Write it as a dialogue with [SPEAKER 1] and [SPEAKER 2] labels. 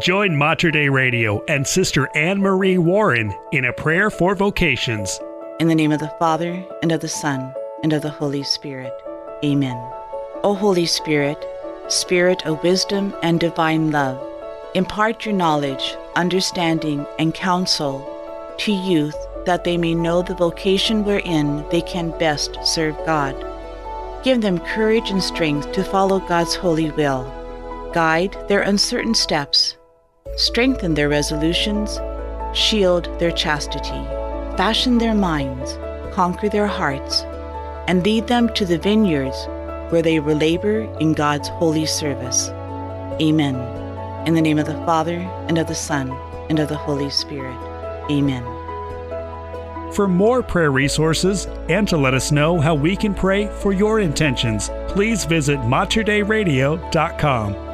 [SPEAKER 1] Join Mater Dei Radio and Sister Anne Marie Warren in a prayer for vocations.
[SPEAKER 2] In the name of the Father, and of the Son, and of the Holy Spirit. Amen. O Holy Spirit, Spirit of wisdom and divine love, impart your knowledge, understanding, and counsel to youth that they may know the vocation wherein they can best serve God. Give them courage and strength to follow God's holy will. Guide their uncertain steps. Strengthen their resolutions. Shield their chastity. Fashion their minds. Conquer their hearts. And lead them to the vineyards where they will labor in God's holy service. Amen. In the name of the Father, and of the Son, and of the Holy Spirit. Amen.
[SPEAKER 1] For more prayer resources and to let us know how we can pray for your intentions, please visit materdeiradio.com.